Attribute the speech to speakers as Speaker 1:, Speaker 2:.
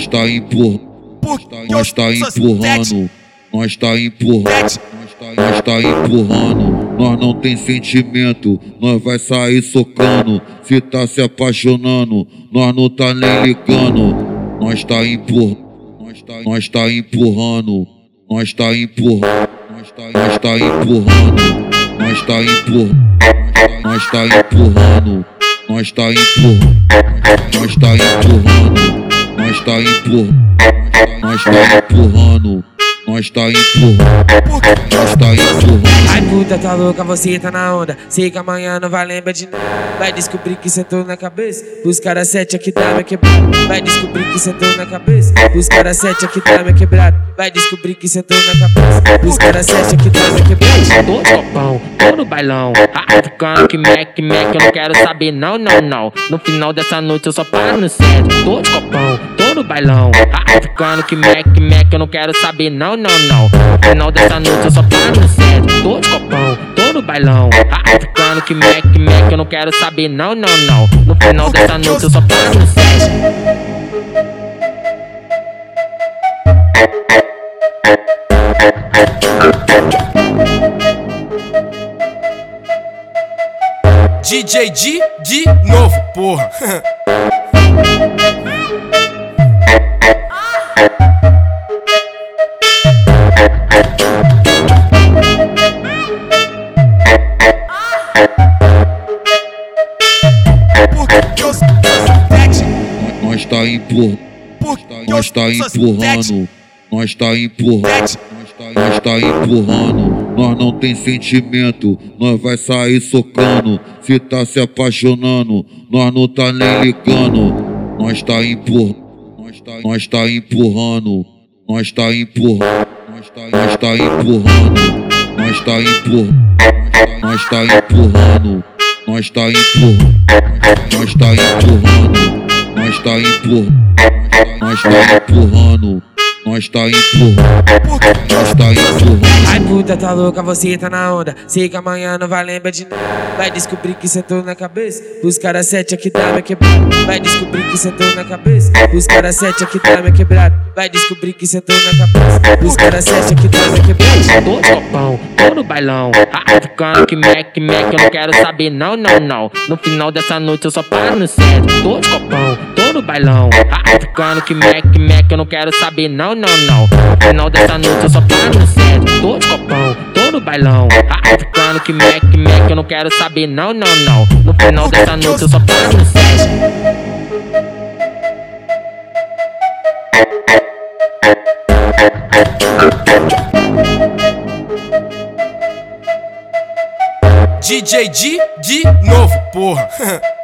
Speaker 1: nós tá empurrando, nós tá empurrando, nós tá empurrando, nós tá empurrando, nós não tem sentimento, nós vai sair socando, se tá se apaixonando, nós não tá nem ligando, nós tá empurrando, nós tá empurrando, nós tá empurrando, nós tá, nós empurrando, nós tá empurrando, nós tá empurrando, nós tá empurrando, nós tá empurrando, nós tá empurrando, nós tá empurrando nós tá empurrando, nós tá empurrando.
Speaker 2: Ai puta, tá louca, você tá na onda. Sei que amanhã não vai lembrar de nada. Vai descobrir que sentou na cabeça. Os caras sete aqui tá me quebrado. Vai descobrir que sentou na cabeça. Os caras sete aqui tá me quebrado. Vai descobrir que sentou na cabeça. Os caras sete aqui tá me quebrado.
Speaker 3: Tô de copão, tô no bailão. Africano que mec, mec, eu não quero saber, não, não, não. No final dessa noite eu só paro no centro. Tô de copão, no bailão. Africano que mec, mec, eu não quero saber, não, não, não. No final dessa noite eu só paro no centro. Tô de copão, tô no bailão. Africano que mec, mec, eu não quero saber, não, não, não. No final dessa noite eu só paro no centro.
Speaker 4: DJ D de novo, porra.
Speaker 1: tá empurrando, nós tá empurrando, nós tá empurrando, nós tá empurrando, nós não tem sentimento, nós vai sair socando, se tá se apaixonando, nós não tá nem ligando, nós tá empurrando, nós tá empurrando, nós tá empurrando, nós tá, nós tá empurrando, nós tá empurrando, nós tá empurrando, nós tá empurrando, nós tá empurrando, nós tá empurrando, nós tá empurrando, nós tá empurrando, nós tá empurrando.
Speaker 2: Ai puta, tá louca, você tá na onda. Sei que amanhã não vai lembrar de nada. Vai descobrir que sentou na cabeça. Os caras sete aqui tá me quebrado. Vai descobrir que sentou na cabeça. Os caras sete aqui tá me quebrado. Vai descobrir que sentou na cabeça. Os caras sete aqui tá me quebrado.
Speaker 3: Tô de copão, tô no bailão. Africano que mec, mec, eu não quero saber, não, não, não. No final dessa noite eu só paro no centro. Tô de copão, tô no bailão. Africano que mec, mec, eu não quero saber, não, não, não. Final dessa noite eu só paro no centro. Tô de copão, tô no bailão. Africano que mec, mec, eu não quero saber, não, não, não. No final dessa noite eu só paro no centro.
Speaker 4: DJ D de novo, porra.